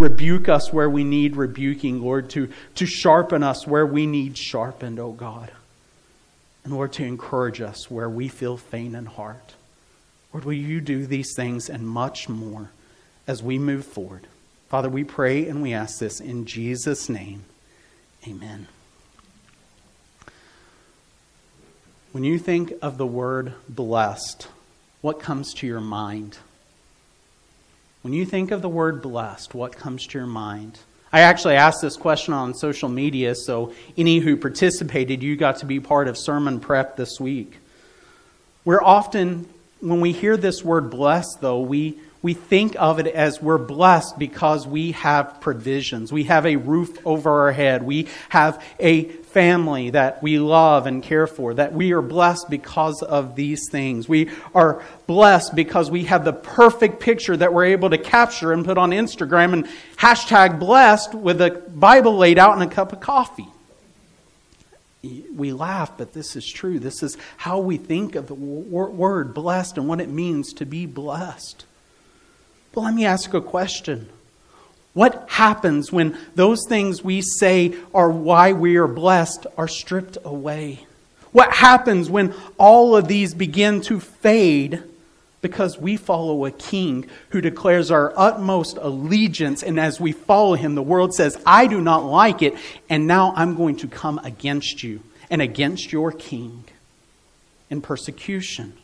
rebuke us where we need rebuking, Lord, to, to sharpen us where we need sharpened, oh God. And Lord, to encourage us where we feel faint in heart. Lord, will you do these things and much more as we move forward? Father, we pray and we ask this in Jesus' name. Amen. When you think of the word blessed, what comes to your mind? When you think of the word blessed, what comes to your mind? I actually asked this question on social media, so any who participated, you got to be part of sermon prep this week. We're often, when we hear this word blessed, though, we we think of it as we're blessed because we have provisions. We have a roof over our head. We have a family that we love and care for. That we are blessed because of these things. We are blessed because we have the perfect picture that we're able to capture and put on Instagram and hashtag blessed with a Bible laid out and a cup of coffee. We laugh, but this is true. This is how we think of the word blessed and what it means to be blessed. But let me ask a question. What happens when those things we say are why we are blessed are stripped away? What happens when all of these begin to fade because we follow a king who declares our utmost allegiance, and as we follow him, the world says, I do not like it, and now I'm going to come against you and against your king. And persecution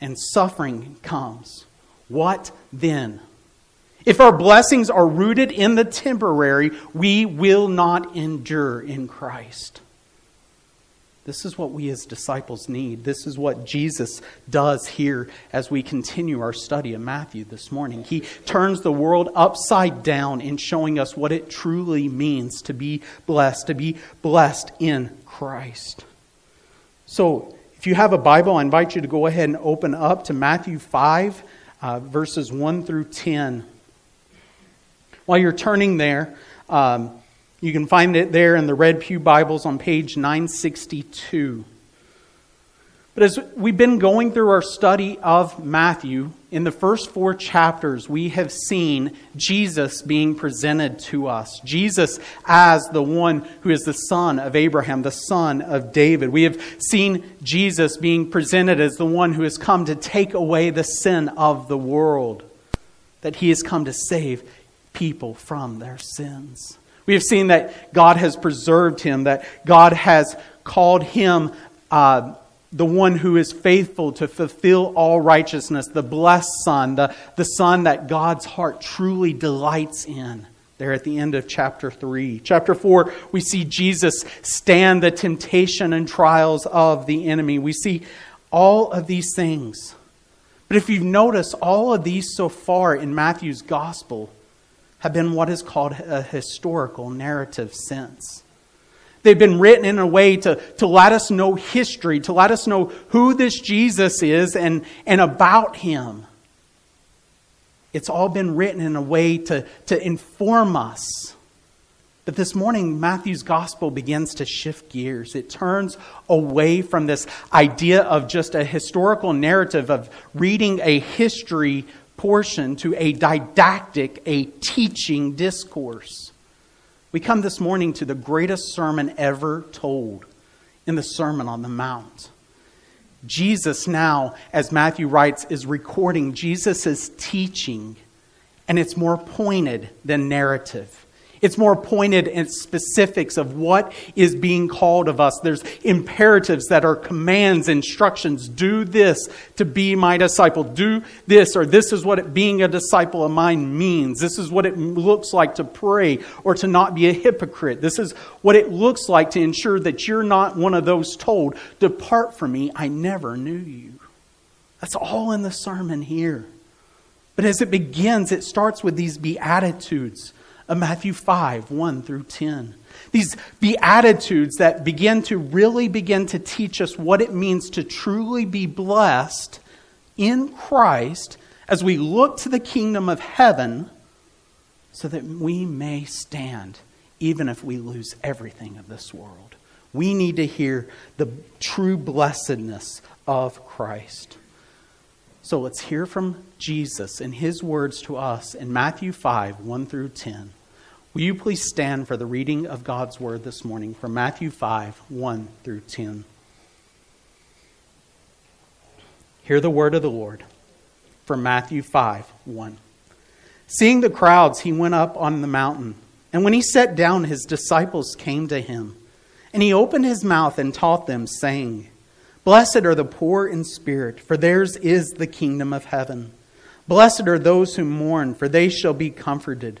and suffering comes. What then? If our blessings are rooted in the temporary, we will not endure in Christ. This is what we as disciples need. This is what Jesus does here as we continue our study of Matthew this morning. He turns the world upside down in showing us what it truly means to be blessed, to be blessed in Christ. So, if you have a Bible, I invite you to go ahead and open up to Matthew 5 uh, verses 1 through 10. While you're turning there, um, you can find it there in the Red Pew Bibles on page 962. But as we've been going through our study of Matthew, in the first four chapters, we have seen Jesus being presented to us. Jesus as the one who is the son of Abraham, the son of David. We have seen Jesus being presented as the one who has come to take away the sin of the world, that he has come to save people from their sins. We have seen that God has preserved him, that God has called him. Uh, the one who is faithful to fulfill all righteousness, the blessed Son, the, the Son that God's heart truly delights in. There at the end of chapter 3. Chapter 4, we see Jesus stand the temptation and trials of the enemy. We see all of these things. But if you've noticed, all of these so far in Matthew's gospel have been what is called a historical narrative sense. They've been written in a way to, to let us know history, to let us know who this Jesus is and, and about him. It's all been written in a way to, to inform us. But this morning, Matthew's gospel begins to shift gears. It turns away from this idea of just a historical narrative of reading a history portion to a didactic, a teaching discourse. We come this morning to the greatest sermon ever told in the Sermon on the Mount. Jesus, now, as Matthew writes, is recording Jesus' teaching, and it's more pointed than narrative. It's more pointed in specifics of what is being called of us. There's imperatives that are commands, instructions. Do this to be my disciple. Do this, or this is what it, being a disciple of mine means. This is what it looks like to pray or to not be a hypocrite. This is what it looks like to ensure that you're not one of those told, Depart from me, I never knew you. That's all in the sermon here. But as it begins, it starts with these beatitudes of Matthew 5 1 through 10. These beatitudes that begin to really begin to teach us what it means to truly be blessed in Christ as we look to the kingdom of heaven so that we may stand even if we lose everything of this world. We need to hear the true blessedness of Christ. So let's hear from Jesus and his words to us in Matthew 5 1 through 10. Will you please stand for the reading of God's word this morning from Matthew 5 1 through 10? Hear the word of the Lord from Matthew 5 1. Seeing the crowds, he went up on the mountain. And when he sat down, his disciples came to him. And he opened his mouth and taught them, saying, Blessed are the poor in spirit, for theirs is the kingdom of heaven. Blessed are those who mourn, for they shall be comforted.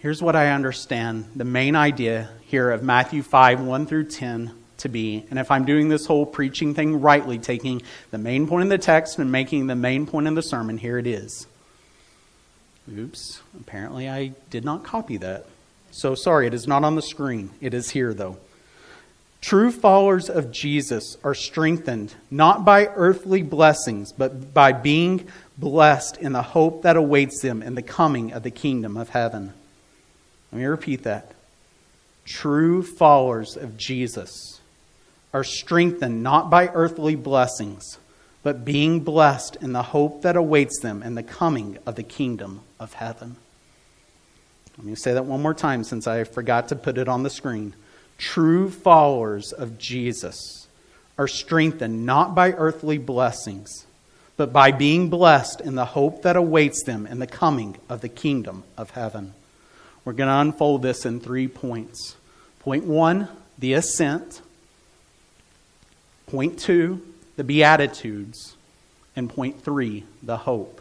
Here's what I understand the main idea here of Matthew 5 1 through 10 to be. And if I'm doing this whole preaching thing rightly, taking the main point in the text and making the main point in the sermon, here it is. Oops, apparently I did not copy that. So sorry, it is not on the screen. It is here, though. True followers of Jesus are strengthened not by earthly blessings, but by being blessed in the hope that awaits them in the coming of the kingdom of heaven. Let me repeat that. True followers of Jesus are strengthened not by earthly blessings, but being blessed in the hope that awaits them in the coming of the kingdom of heaven. Let me say that one more time since I forgot to put it on the screen. True followers of Jesus are strengthened not by earthly blessings, but by being blessed in the hope that awaits them in the coming of the kingdom of heaven. We're going to unfold this in three points. Point one, the ascent. Point two, the Beatitudes. And point three, the hope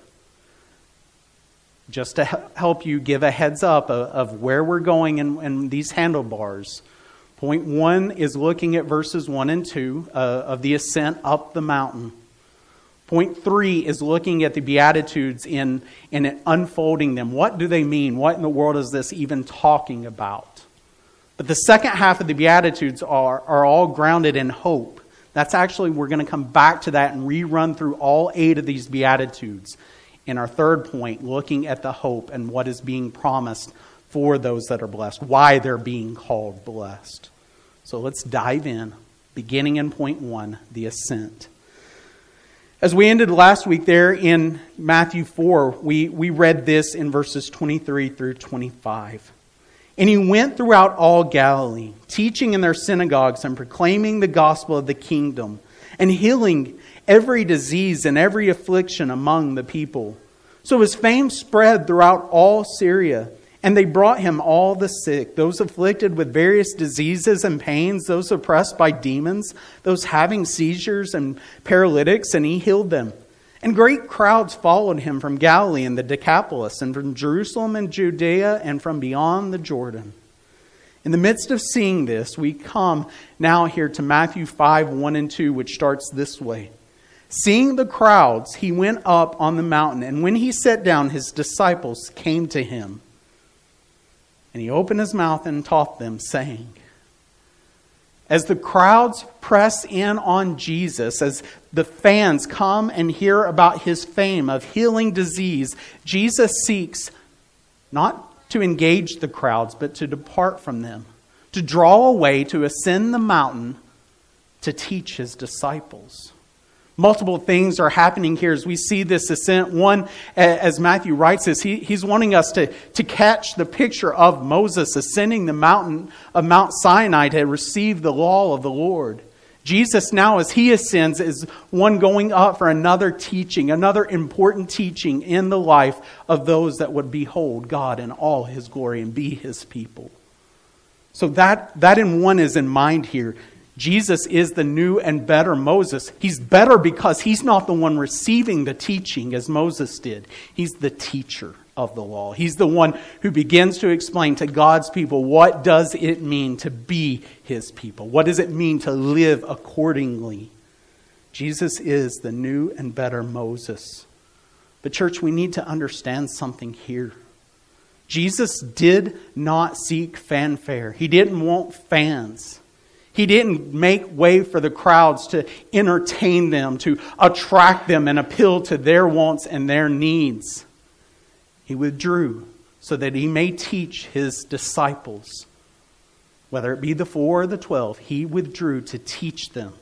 just to help you give a heads up of, where we're going in, in, these handlebars. Point one is looking at verses one and two uh, of the ascent up the mountain. Point three is looking at the Beatitudes in, in unfolding them. What do they mean? What in the world is this even talking about? But the second half of the Beatitudes are, are all grounded in hope. That's actually, we're going to come back to that and rerun through all eight of these Beatitudes in our third point, looking at the hope and what is being promised for those that are blessed, why they're being called blessed. So let's dive in, beginning in point one the ascent. As we ended last week there in Matthew 4, we, we read this in verses 23 through 25. And he went throughout all Galilee, teaching in their synagogues and proclaiming the gospel of the kingdom, and healing every disease and every affliction among the people. So his fame spread throughout all Syria, and they brought him all the sick, those afflicted with various diseases and pains, those oppressed by demons, those having seizures and paralytics, and he healed them. And great crowds followed him from Galilee and the Decapolis, and from Jerusalem and Judea, and from beyond the Jordan. In the midst of seeing this, we come now here to Matthew 5 1 and 2, which starts this way. Seeing the crowds, he went up on the mountain, and when he sat down, his disciples came to him. And he opened his mouth and taught them, saying, As the crowds press in on Jesus, as the fans come and hear about his fame of healing disease, Jesus seeks not to engage the crowds, but to depart from them, to draw away, to ascend the mountain, to teach his disciples multiple things are happening here as we see this ascent. One, as Matthew writes this, he, he's wanting us to, to catch the picture of Moses ascending the mountain of Mount Sinai to receive the law of the Lord. Jesus now, as he ascends, is one going up for another teaching, another important teaching in the life of those that would behold God in all his glory and be his people. So that, that in one is in mind here. Jesus is the new and better Moses. He's better because he's not the one receiving the teaching as Moses did. He's the teacher of the law. He's the one who begins to explain to God's people what does it mean to be his people? What does it mean to live accordingly Jesus is the new and better Moses. But, church, we need to understand something here. Jesus did not seek fanfare, he didn't want fans. He didn't make way for the crowds to entertain them, to attract them, and appeal to their wants and their needs. He withdrew so that he may teach his disciples, whether it be the four or the twelve, he withdrew to teach them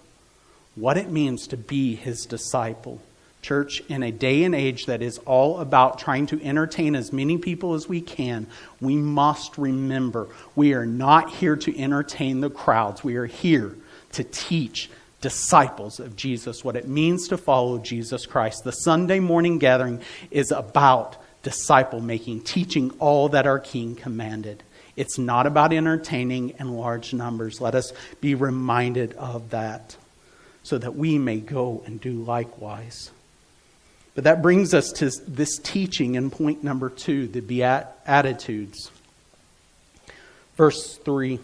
what it means to be his disciple. Church, in a day and age that is all about trying to entertain as many people as we can, we must remember we are not here to entertain the crowds. We are here to teach disciples of Jesus what it means to follow Jesus Christ. The Sunday morning gathering is about disciple making, teaching all that our King commanded. It's not about entertaining in large numbers. Let us be reminded of that so that we may go and do likewise. But that brings us to this teaching in point number two the Beatitudes. Verse 3.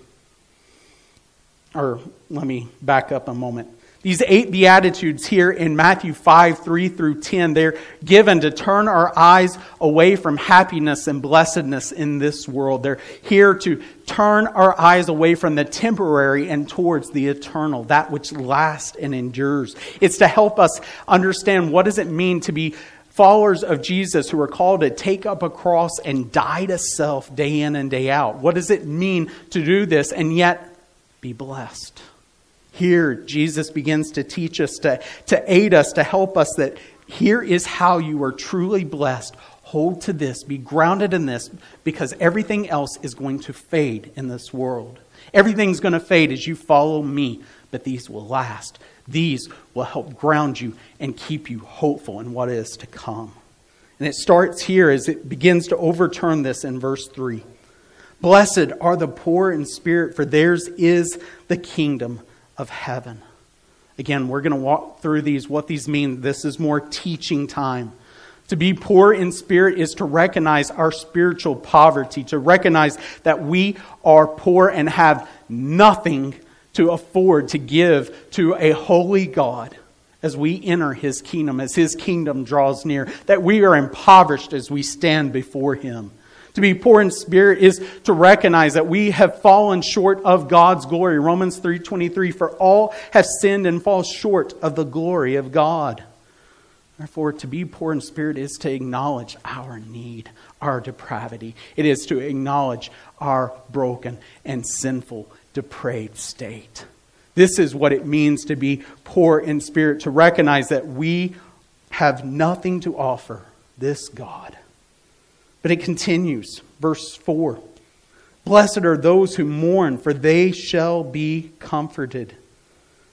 Or let me back up a moment. These eight Beatitudes here in Matthew 5, 3 through 10, they're given to turn our eyes away from happiness and blessedness in this world. They're here to turn our eyes away from the temporary and towards the eternal, that which lasts and endures. It's to help us understand what does it mean to be followers of Jesus who are called to take up a cross and die to self day in and day out. What does it mean to do this and yet be blessed? Here, Jesus begins to teach us, to, to aid us, to help us that here is how you are truly blessed hold to this, be grounded in this, because everything else is going to fade in this world. Everything's going to fade as you follow me, but these will last. These will help ground you and keep you hopeful in what is to come. And it starts here as it begins to overturn this in verse 3. Blessed are the poor in spirit, for theirs is the kingdom of heaven. Again, we're going to walk through these, what these mean. This is more teaching time. To be poor in spirit is to recognize our spiritual poverty, to recognize that we are poor and have nothing to afford to give to a holy God as we enter his kingdom, as his kingdom draws near, that we are impoverished as we stand before him. To be poor in spirit is to recognize that we have fallen short of God's glory. Romans 3:23 for all have sinned and fall short of the glory of God. Therefore, to be poor in spirit is to acknowledge our need, our depravity. It is to acknowledge our broken and sinful, depraved state. This is what it means to be poor in spirit, to recognize that we have nothing to offer this God. But it continues, verse 4 Blessed are those who mourn, for they shall be comforted.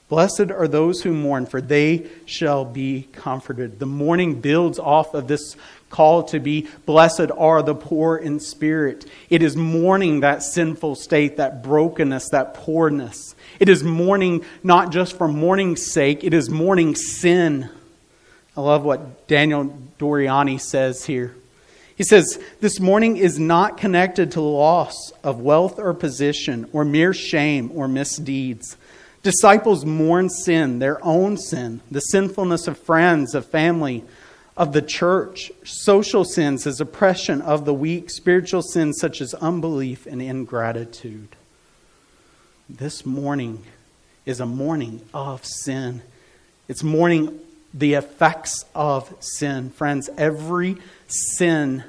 Blessed are those who mourn, for they shall be comforted. The mourning builds off of this call to be blessed are the poor in spirit. It is mourning that sinful state, that brokenness, that poorness. It is mourning not just for mourning's sake, it is mourning sin. I love what Daniel Doriani says here. He says, This mourning is not connected to loss of wealth or position, or mere shame or misdeeds. Disciples mourn sin, their own sin, the sinfulness of friends, of family, of the church, social sins as oppression of the weak, spiritual sins such as unbelief and ingratitude. This mourning is a mourning of sin. It's mourning the effects of sin. Friends, every sin,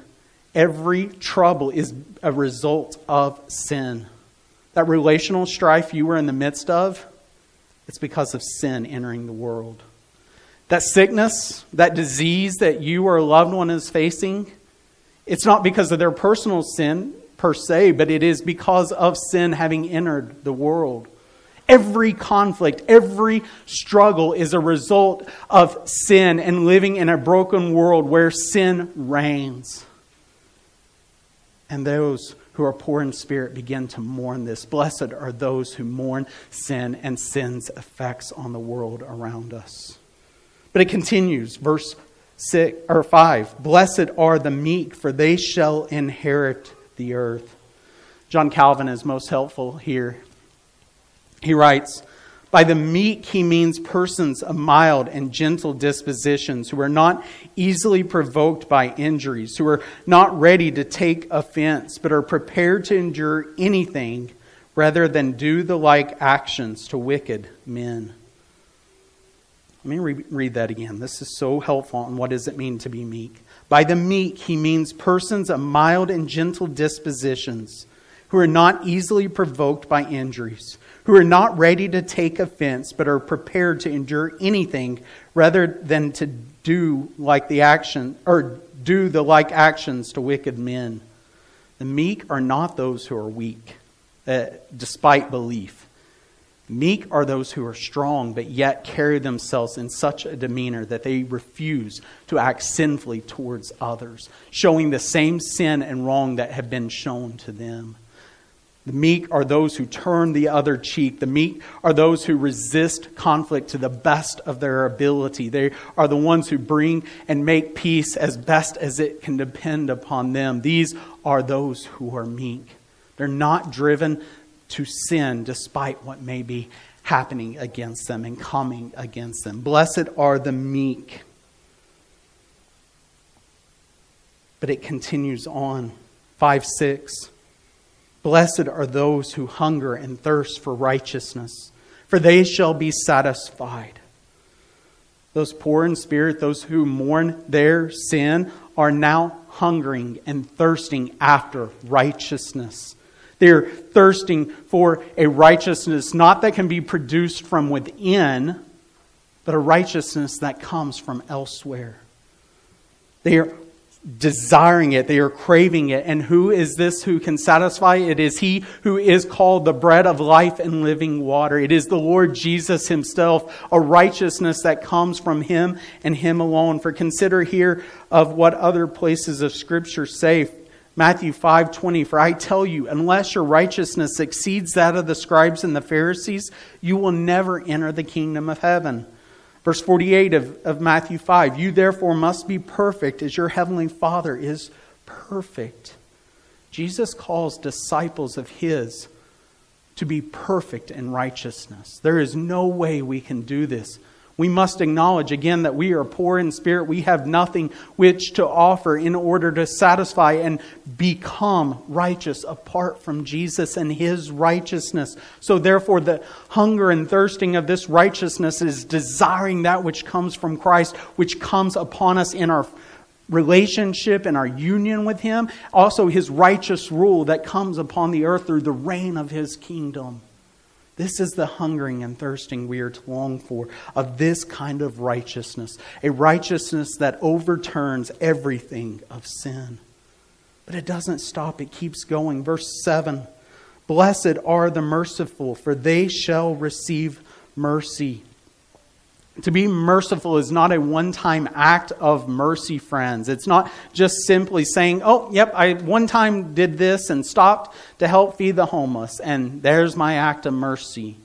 every trouble is a result of sin. That relational strife you were in the midst of, it's because of sin entering the world. That sickness, that disease that you or a loved one is facing, it's not because of their personal sin per se, but it is because of sin having entered the world. Every conflict, every struggle is a result of sin and living in a broken world where sin reigns. And those who are poor in spirit begin to mourn this. Blessed are those who mourn sin and sin's effects on the world around us. But it continues, verse six or five. Blessed are the meek, for they shall inherit the earth. John Calvin is most helpful here. He writes, By the meek, he means persons of mild and gentle dispositions who are not easily provoked by injuries, who are not ready to take offense, but are prepared to endure anything rather than do the like actions to wicked men. Let me re- read that again. This is so helpful on what does it mean to be meek. By the meek, he means persons of mild and gentle dispositions who are not easily provoked by injuries who are not ready to take offense, but are prepared to endure anything rather than to do like the action or do the like actions to wicked men. The meek are not those who are weak, uh, despite belief. Meek are those who are strong, but yet carry themselves in such a demeanor that they refuse to act sinfully towards others, showing the same sin and wrong that have been shown to them. The meek are those who turn the other cheek. The meek are those who resist conflict to the best of their ability. They are the ones who bring and make peace as best as it can depend upon them. These are those who are meek. They're not driven to sin despite what may be happening against them and coming against them. Blessed are the meek. But it continues on. 5 6. Blessed are those who hunger and thirst for righteousness, for they shall be satisfied. Those poor in spirit, those who mourn their sin, are now hungering and thirsting after righteousness. They're thirsting for a righteousness not that can be produced from within, but a righteousness that comes from elsewhere. They are desiring it, they are craving it. And who is this who can satisfy? It is He who is called the bread of life and living water. It is the Lord Jesus Himself, a righteousness that comes from Him and Him alone. For consider here of what other places of Scripture say. Matthew 5:20 For I tell you unless your righteousness exceeds that of the scribes and the Pharisees you will never enter the kingdom of heaven. Verse 48 of, of Matthew 5 You therefore must be perfect as your heavenly Father is perfect. Jesus calls disciples of his to be perfect in righteousness. There is no way we can do this we must acknowledge again that we are poor in spirit. We have nothing which to offer in order to satisfy and become righteous apart from Jesus and his righteousness. So, therefore, the hunger and thirsting of this righteousness is desiring that which comes from Christ, which comes upon us in our relationship and our union with him. Also, his righteous rule that comes upon the earth through the reign of his kingdom. This is the hungering and thirsting we are to long for of this kind of righteousness, a righteousness that overturns everything of sin. But it doesn't stop, it keeps going. Verse 7 Blessed are the merciful, for they shall receive mercy. To be merciful is not a one time act of mercy, friends. It's not just simply saying, oh, yep, I one time did this and stopped to help feed the homeless, and there's my act of mercy.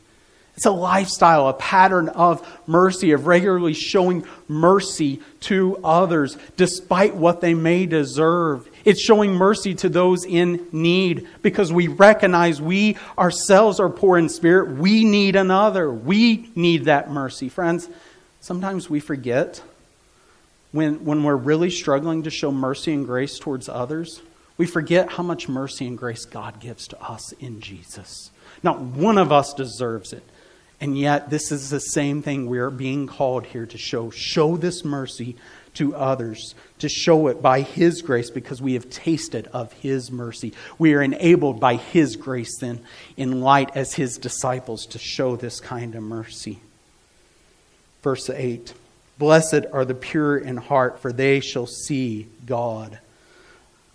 It's a lifestyle, a pattern of mercy, of regularly showing mercy to others despite what they may deserve. It's showing mercy to those in need because we recognize we ourselves are poor in spirit. We need another. We need that mercy. Friends, sometimes we forget when, when we're really struggling to show mercy and grace towards others, we forget how much mercy and grace God gives to us in Jesus. Not one of us deserves it. And yet, this is the same thing we're being called here to show. Show this mercy to others, to show it by His grace because we have tasted of His mercy. We are enabled by His grace, then, in light as His disciples, to show this kind of mercy. Verse 8 Blessed are the pure in heart, for they shall see God.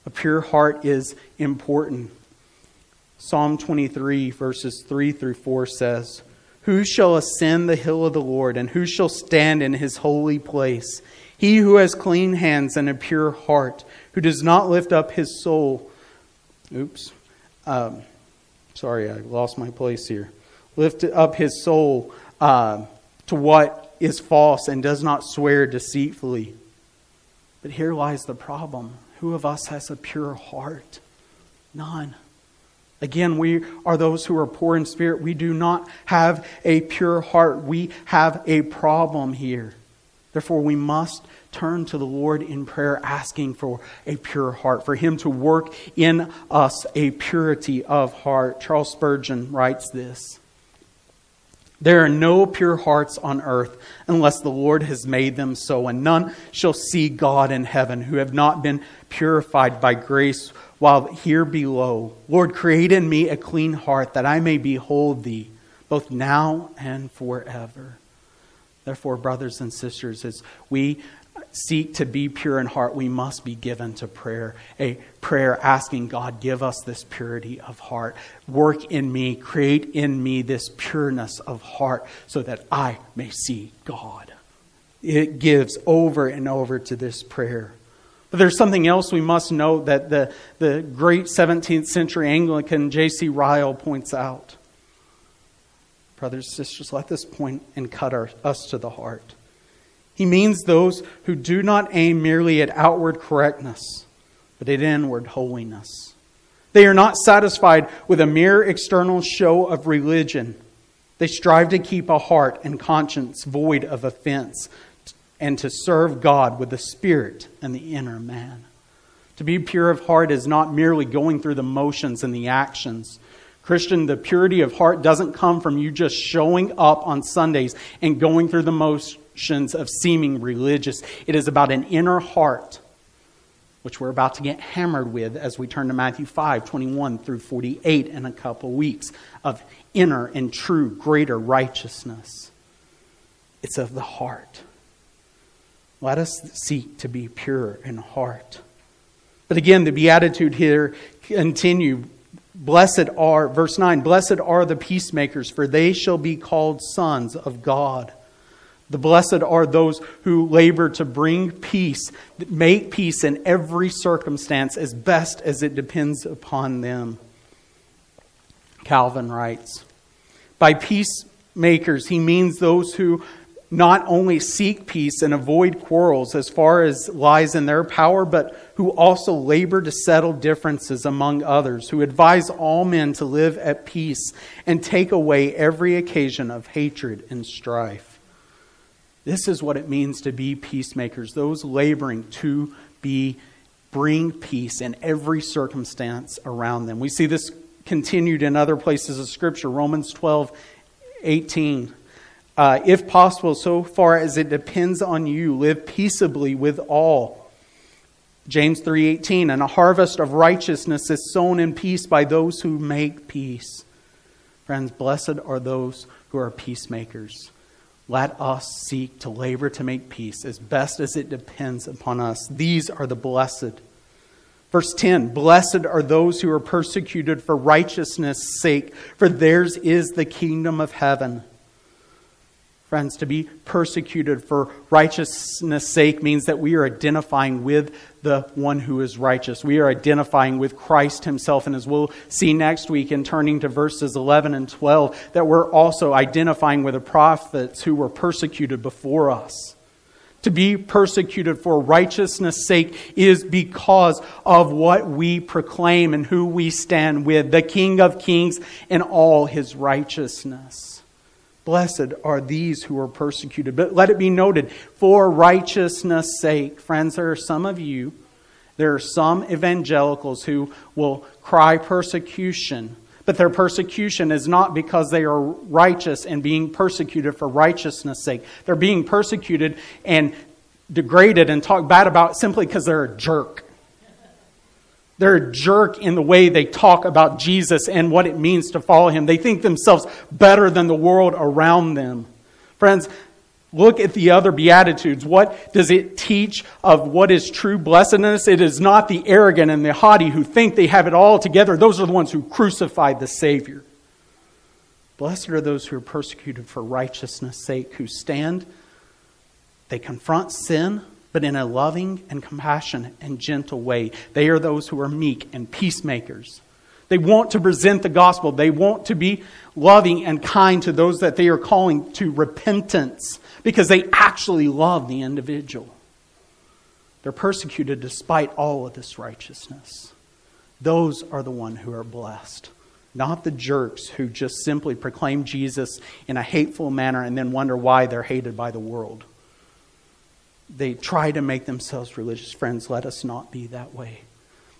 A pure heart is important. Psalm 23, verses 3 through 4 says, who shall ascend the hill of the Lord, and who shall stand in his holy place? He who has clean hands and a pure heart, who does not lift up his soul. Oops. Um, sorry, I lost my place here. Lift up his soul uh, to what is false and does not swear deceitfully. But here lies the problem. Who of us has a pure heart? None. Again, we are those who are poor in spirit. We do not have a pure heart. We have a problem here. Therefore, we must turn to the Lord in prayer, asking for a pure heart, for Him to work in us a purity of heart. Charles Spurgeon writes this There are no pure hearts on earth unless the Lord has made them so, and none shall see God in heaven who have not been purified by grace while here below. Lord, create in me a clean heart that I may behold Thee both now and forever. Therefore, brothers and sisters, as we seek to be pure in heart, we must be given to prayer. A prayer asking God, give us this purity of heart. Work in me, create in me this pureness of heart so that I may see God. It gives over and over to this prayer. But there's something else we must note that the, the great 17th century Anglican J.C. Ryle points out. Brothers and sisters, let this point and cut our, us to the heart. He means those who do not aim merely at outward correctness, but at inward holiness. They are not satisfied with a mere external show of religion. They strive to keep a heart and conscience void of offense and to serve God with the spirit and the inner man. To be pure of heart is not merely going through the motions and the actions. Christian, the purity of heart doesn't come from you just showing up on Sundays and going through the motions of seeming religious. It is about an inner heart, which we're about to get hammered with as we turn to Matthew 5 21 through 48 in a couple weeks, of inner and true greater righteousness. It's of the heart. Let us seek to be pure in heart. But again, the beatitude here continue. Blessed are, verse 9, blessed are the peacemakers, for they shall be called sons of God. The blessed are those who labor to bring peace, make peace in every circumstance as best as it depends upon them. Calvin writes By peacemakers, he means those who not only seek peace and avoid quarrels as far as lies in their power, but who also labor to settle differences among others, who advise all men to live at peace and take away every occasion of hatred and strife. This is what it means to be peacemakers, those laboring to be bring peace in every circumstance around them. We see this continued in other places of Scripture. Romans 12, 18. Uh, if possible, so far as it depends on you, live peaceably with all. James 3:18 and a harvest of righteousness is sown in peace by those who make peace. Friends, blessed are those who are peacemakers. Let us seek to labor to make peace as best as it depends upon us. These are the blessed. Verse 10 Blessed are those who are persecuted for righteousness' sake, for theirs is the kingdom of heaven. Friends, to be persecuted for righteousness' sake means that we are identifying with the one who is righteous. We are identifying with Christ himself. And as we'll see next week in turning to verses 11 and 12, that we're also identifying with the prophets who were persecuted before us. To be persecuted for righteousness' sake is because of what we proclaim and who we stand with, the King of Kings and all his righteousness. Blessed are these who are persecuted. But let it be noted, for righteousness' sake, friends, there are some of you, there are some evangelicals who will cry persecution, but their persecution is not because they are righteous and being persecuted for righteousness' sake. They're being persecuted and degraded and talked bad about simply because they're a jerk. They're a jerk in the way they talk about Jesus and what it means to follow him. They think themselves better than the world around them. Friends, look at the other Beatitudes. What does it teach of what is true blessedness? It is not the arrogant and the haughty who think they have it all together. Those are the ones who crucified the Savior. Blessed are those who are persecuted for righteousness' sake, who stand, they confront sin, but in a loving and compassionate and gentle way. They are those who are meek and peacemakers. They want to present the gospel. They want to be loving and kind to those that they are calling to repentance because they actually love the individual. They're persecuted despite all of this righteousness. Those are the one who are blessed. not the jerks who just simply proclaim Jesus in a hateful manner and then wonder why they're hated by the world. They try to make themselves religious friends. Let us not be that way.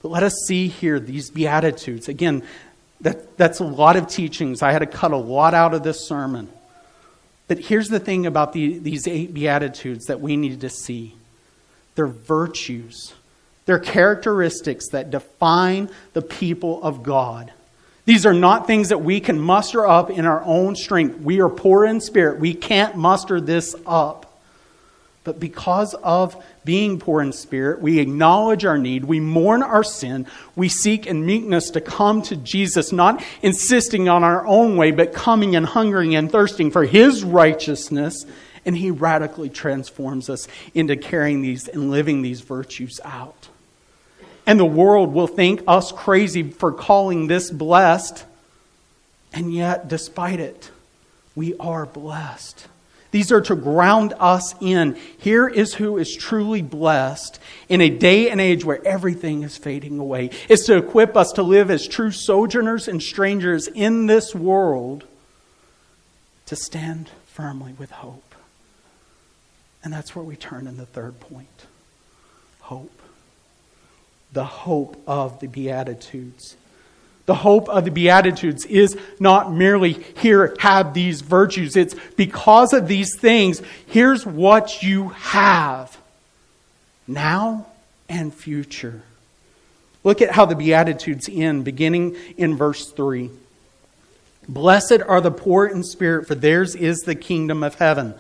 But let us see here these Beatitudes. Again, that, that's a lot of teachings. I had to cut a lot out of this sermon. But here's the thing about the, these eight Beatitudes that we need to see they're virtues, they're characteristics that define the people of God. These are not things that we can muster up in our own strength. We are poor in spirit. We can't muster this up. But because of being poor in spirit, we acknowledge our need, we mourn our sin, we seek in meekness to come to Jesus, not insisting on our own way, but coming and hungering and thirsting for His righteousness. And He radically transforms us into carrying these and living these virtues out. And the world will think us crazy for calling this blessed. And yet, despite it, we are blessed. These are to ground us in. Here is who is truly blessed in a day and age where everything is fading away. It's to equip us to live as true sojourners and strangers in this world, to stand firmly with hope. And that's where we turn in the third point hope the hope of the Beatitudes. The hope of the Beatitudes is not merely here, have these virtues. It's because of these things, here's what you have now and future. Look at how the Beatitudes end, beginning in verse 3. Blessed are the poor in spirit, for theirs is the kingdom of heaven.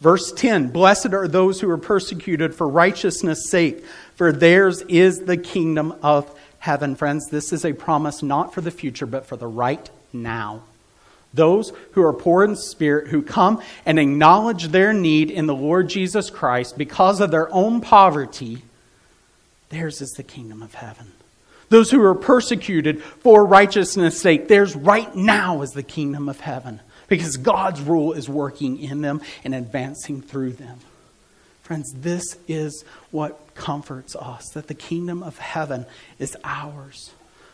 Verse 10 Blessed are those who are persecuted for righteousness' sake, for theirs is the kingdom of heaven. Friends, this is a promise not for the future, but for the right now. Those who are poor in spirit, who come and acknowledge their need in the Lord Jesus Christ because of their own poverty, theirs is the kingdom of heaven. Those who are persecuted for righteousness' sake, theirs right now is the kingdom of heaven because God's rule is working in them and advancing through them. Friends, this is what comforts us that the kingdom of heaven is ours.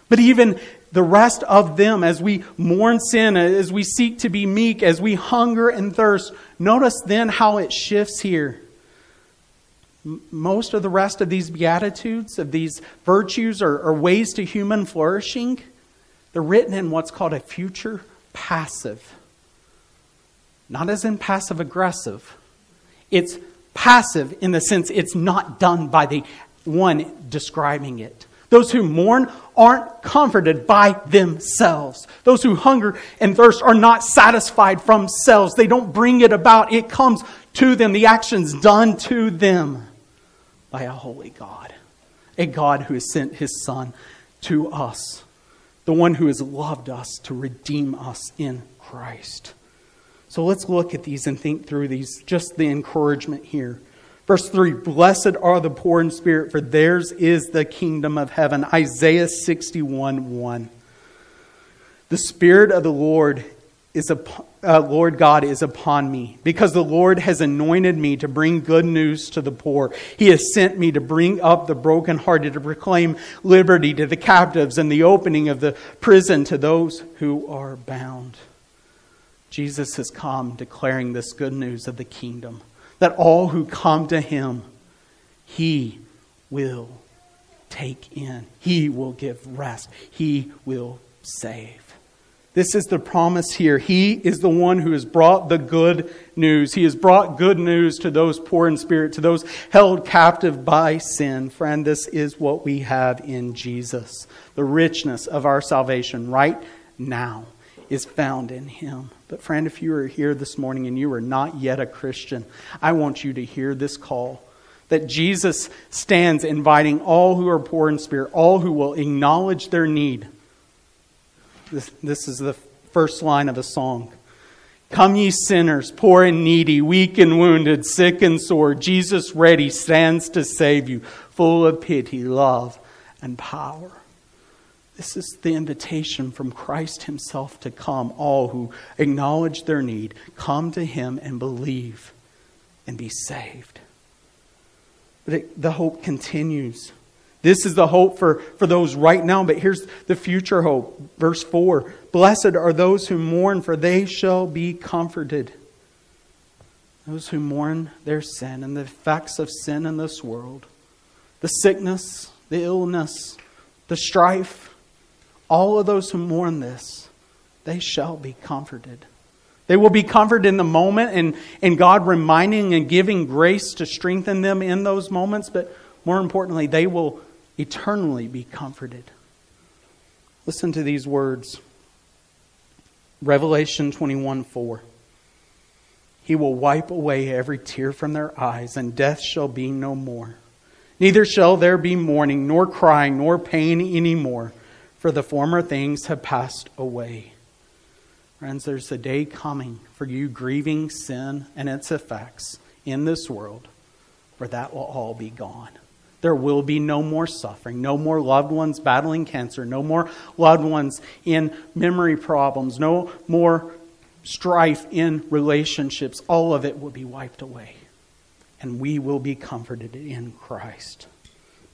But even the rest of them, as we mourn sin, as we seek to be meek, as we hunger and thirst, notice then how it shifts here. Most of the rest of these beatitudes, of these virtues or, or ways to human flourishing, they're written in what's called a future passive not as in passive aggressive. It's passive in the sense it's not done by the one describing it. Those who mourn aren't comforted by themselves. Those who hunger and thirst are not satisfied from themselves. They don't bring it about. It comes to them. The action's done to them by a holy God. A God who has sent his Son to us. The one who has loved us to redeem us in Christ. So let's look at these and think through these, just the encouragement here. Verse 3 Blessed are the poor in spirit, for theirs is the kingdom of heaven. Isaiah 61 1. The Spirit of the Lord is upon, uh, Lord God is upon me, because the Lord has anointed me to bring good news to the poor. He has sent me to bring up the brokenhearted, to proclaim liberty to the captives, and the opening of the prison to those who are bound. Jesus has come declaring this good news of the kingdom that all who come to him, he will take in, he will give rest, he will save. This is the promise here. He is the one who has brought the good news. He has brought good news to those poor in spirit, to those held captive by sin. Friend, this is what we have in Jesus the richness of our salvation right now is found in him. But, friend, if you are here this morning and you are not yet a Christian, I want you to hear this call that Jesus stands inviting all who are poor in spirit, all who will acknowledge their need. This, this is the first line of a song. Come, ye sinners, poor and needy, weak and wounded, sick and sore. Jesus ready stands to save you, full of pity, love, and power. This is the invitation from Christ Himself to come, all who acknowledge their need, come to Him and believe and be saved. But it, the hope continues. This is the hope for, for those right now, but here's the future hope. Verse 4 Blessed are those who mourn, for they shall be comforted. Those who mourn their sin and the effects of sin in this world, the sickness, the illness, the strife, all of those who mourn this, they shall be comforted. They will be comforted in the moment and, and God reminding and giving grace to strengthen them in those moments, but more importantly, they will eternally be comforted. Listen to these words Revelation 21 4. He will wipe away every tear from their eyes, and death shall be no more. Neither shall there be mourning, nor crying, nor pain any more, for the former things have passed away. Friends, there's a day coming for you grieving sin and its effects in this world where that will all be gone. There will be no more suffering, no more loved ones battling cancer, no more loved ones in memory problems, no more strife in relationships. All of it will be wiped away. And we will be comforted in Christ.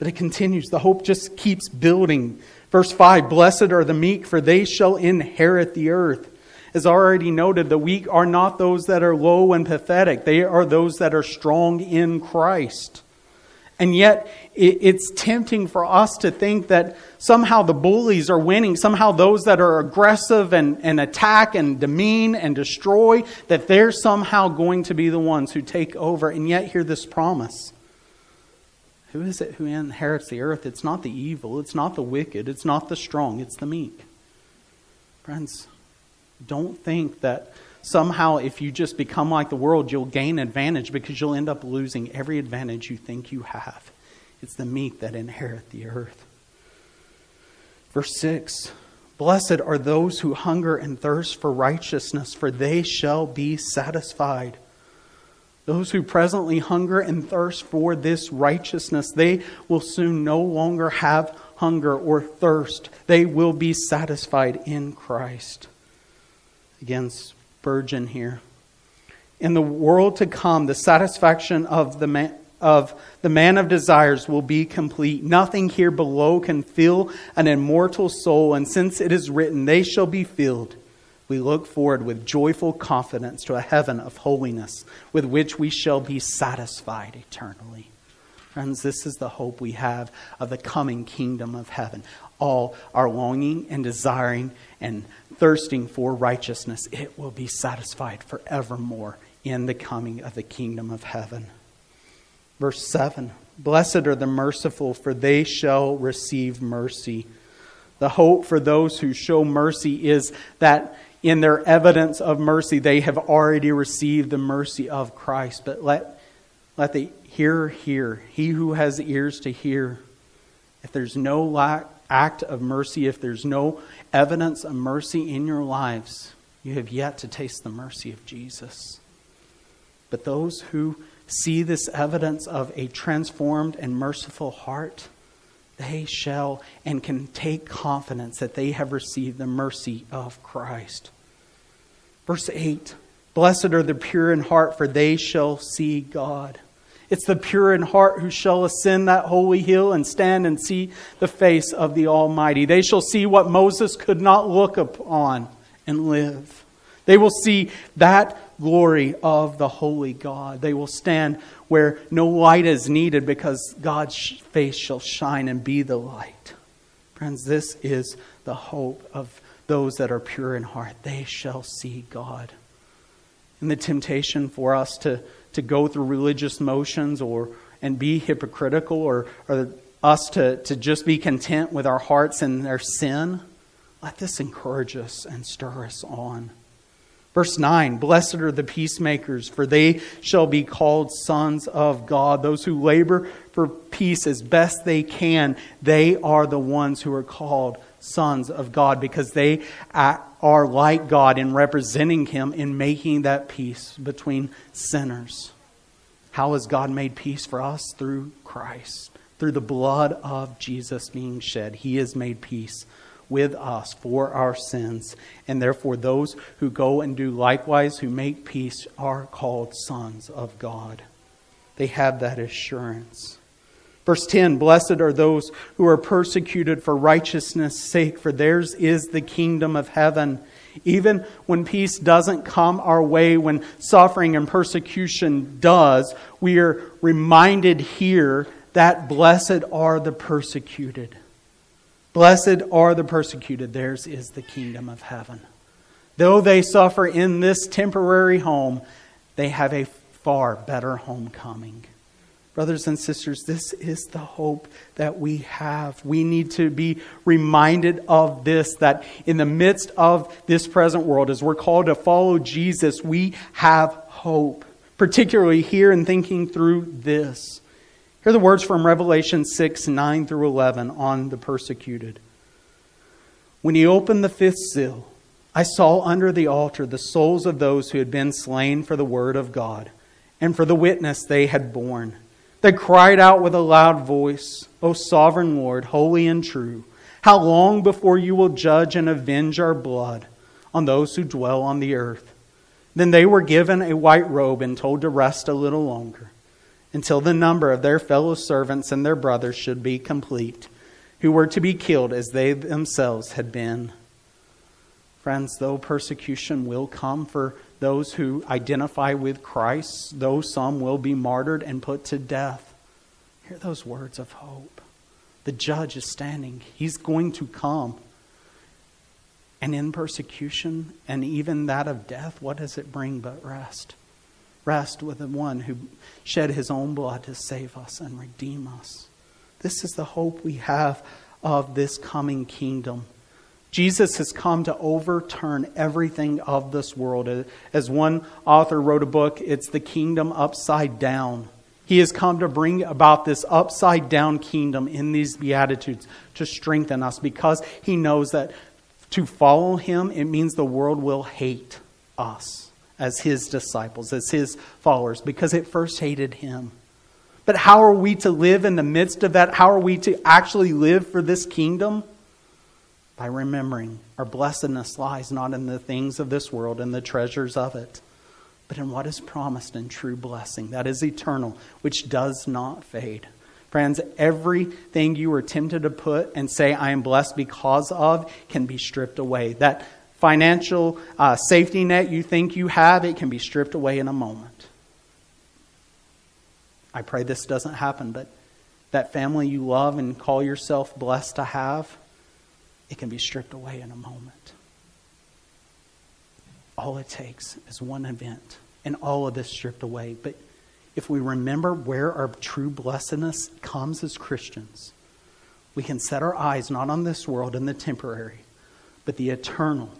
But it continues. The hope just keeps building. Verse 5 Blessed are the meek, for they shall inherit the earth. As already noted, the weak are not those that are low and pathetic, they are those that are strong in Christ. And yet, it's tempting for us to think that somehow the bullies are winning, somehow those that are aggressive and, and attack and demean and destroy, that they're somehow going to be the ones who take over. And yet, hear this promise. Who is it who inherits the earth? It's not the evil, it's not the wicked, it's not the strong, it's the meek. Friends, don't think that somehow if you just become like the world, you'll gain advantage because you'll end up losing every advantage you think you have. It's the meek that inherit the earth. Verse 6 Blessed are those who hunger and thirst for righteousness, for they shall be satisfied. Those who presently hunger and thirst for this righteousness, they will soon no longer have hunger or thirst. They will be satisfied in Christ. Again, Spurgeon here. In the world to come, the satisfaction of the man, of the man of desires will be complete. Nothing here below can fill an immortal soul, and since it is written, they shall be filled, we look forward with joyful confidence to a heaven of holiness with which we shall be satisfied eternally. Friends, this is the hope we have of the coming kingdom of heaven. All our longing and desiring and thirsting for righteousness, it will be satisfied forevermore in the coming of the kingdom of heaven. Verse 7 Blessed are the merciful, for they shall receive mercy. The hope for those who show mercy is that in their evidence of mercy, they have already received the mercy of Christ. But let, let the hearer hear. He who has ears to hear. If there's no lack, act of mercy, if there's no evidence of mercy in your lives, you have yet to taste the mercy of Jesus. But those who see this evidence of a transformed and merciful heart, they shall and can take confidence that they have received the mercy of Christ. Verse 8 Blessed are the pure in heart, for they shall see God. It's the pure in heart who shall ascend that holy hill and stand and see the face of the Almighty. They shall see what Moses could not look upon and live. They will see that glory of the holy God. They will stand where no light is needed because God's face shall shine and be the light. Friends, this is the hope of those that are pure in heart. They shall see God. And the temptation for us to to go through religious motions or and be hypocritical or, or us to, to just be content with our hearts and their sin, let this encourage us and stir us on. Verse 9 Blessed are the peacemakers, for they shall be called sons of God. Those who labor for peace as best they can, they are the ones who are called sons of God because they are like God in representing Him in making that peace between sinners. How has God made peace for us? Through Christ. Through the blood of Jesus being shed, He has made peace with us for our sins. And therefore, those who go and do likewise, who make peace, are called sons of God. They have that assurance. Verse 10 Blessed are those who are persecuted for righteousness' sake, for theirs is the kingdom of heaven. Even when peace doesn't come our way, when suffering and persecution does, we are reminded here that blessed are the persecuted. Blessed are the persecuted, theirs is the kingdom of heaven. Though they suffer in this temporary home, they have a far better homecoming. Brothers and sisters, this is the hope that we have. We need to be reminded of this that in the midst of this present world, as we're called to follow Jesus, we have hope, particularly here in thinking through this. Here are the words from Revelation 6 9 through 11 on the persecuted. When he opened the fifth seal, I saw under the altar the souls of those who had been slain for the word of God and for the witness they had borne. They cried out with a loud voice, O sovereign Lord, holy and true, how long before you will judge and avenge our blood on those who dwell on the earth? Then they were given a white robe and told to rest a little longer, until the number of their fellow servants and their brothers should be complete, who were to be killed as they themselves had been. Friends, though persecution will come for those who identify with Christ, though some will be martyred and put to death, hear those words of hope. The judge is standing, he's going to come. And in persecution and even that of death, what does it bring but rest? Rest with the one who shed his own blood to save us and redeem us. This is the hope we have of this coming kingdom. Jesus has come to overturn everything of this world. As one author wrote a book, it's the kingdom upside down. He has come to bring about this upside down kingdom in these Beatitudes to strengthen us because he knows that to follow him, it means the world will hate us as his disciples, as his followers, because it first hated him. But how are we to live in the midst of that? How are we to actually live for this kingdom? by remembering our blessedness lies not in the things of this world and the treasures of it, but in what is promised in true blessing that is eternal, which does not fade. Friends, everything you are tempted to put and say, I am blessed because of, can be stripped away. That financial uh, safety net you think you have, it can be stripped away in a moment. I pray this doesn't happen, but that family you love and call yourself blessed to have, it can be stripped away in a moment. All it takes is one event, and all of this stripped away. But if we remember where our true blessedness comes as Christians, we can set our eyes not on this world and the temporary, but the eternal,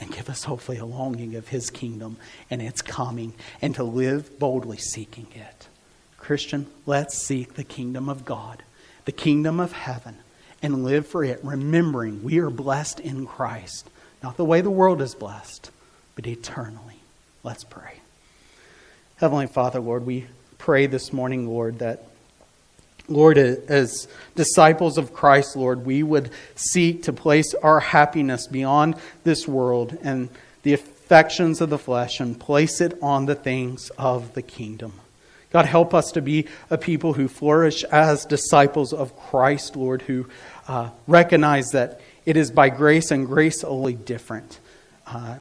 and give us hopefully a longing of His kingdom and its coming, and to live boldly seeking it. Christian, let's seek the kingdom of God, the kingdom of heaven and live for it, remembering we are blessed in Christ. Not the way the world is blessed, but eternally. Let's pray. Heavenly Father, Lord, we pray this morning, Lord, that, Lord, as disciples of Christ, Lord, we would seek to place our happiness beyond this world and the affections of the flesh and place it on the things of the kingdom. God, help us to be a people who flourish as disciples of Christ, Lord, who uh, recognize that it is by grace and grace only different. Uh,